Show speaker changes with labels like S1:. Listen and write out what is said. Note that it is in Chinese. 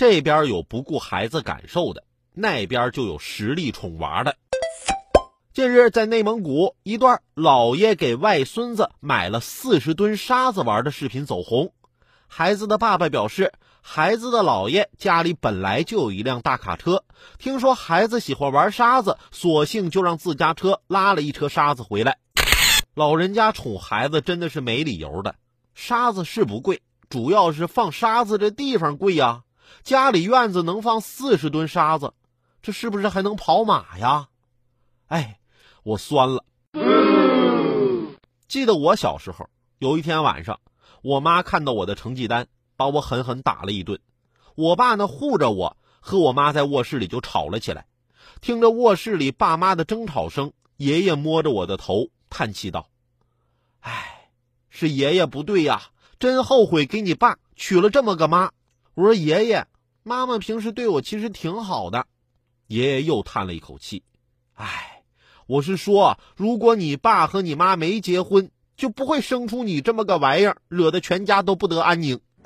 S1: 这边有不顾孩子感受的，那边就有实力宠娃的。近日，在内蒙古，一段姥爷给外孙子买了四十吨沙子玩的视频走红。孩子的爸爸表示，孩子的姥爷家里本来就有一辆大卡车，听说孩子喜欢玩沙子，索性就让自家车拉了一车沙子回来。老人家宠孩子真的是没理由的，沙子是不贵，主要是放沙子这地方贵呀。家里院子能放四十吨沙子，这是不是还能跑马呀？哎。我酸了。记得我小时候，有一天晚上，我妈看到我的成绩单，把我狠狠打了一顿。我爸呢护着我，和我妈在卧室里就吵了起来。听着卧室里爸妈的争吵声，爷爷摸着我的头，叹气道：“哎，是爷爷不对呀，真后悔给你爸娶了这么个妈。”我说：“爷爷，妈妈平时对我其实挺好的。”爷爷又叹了一口气：“哎。”我是说，如果你爸和你妈没结婚，就不会生出你这么个玩意儿，惹得全家都不得安宁。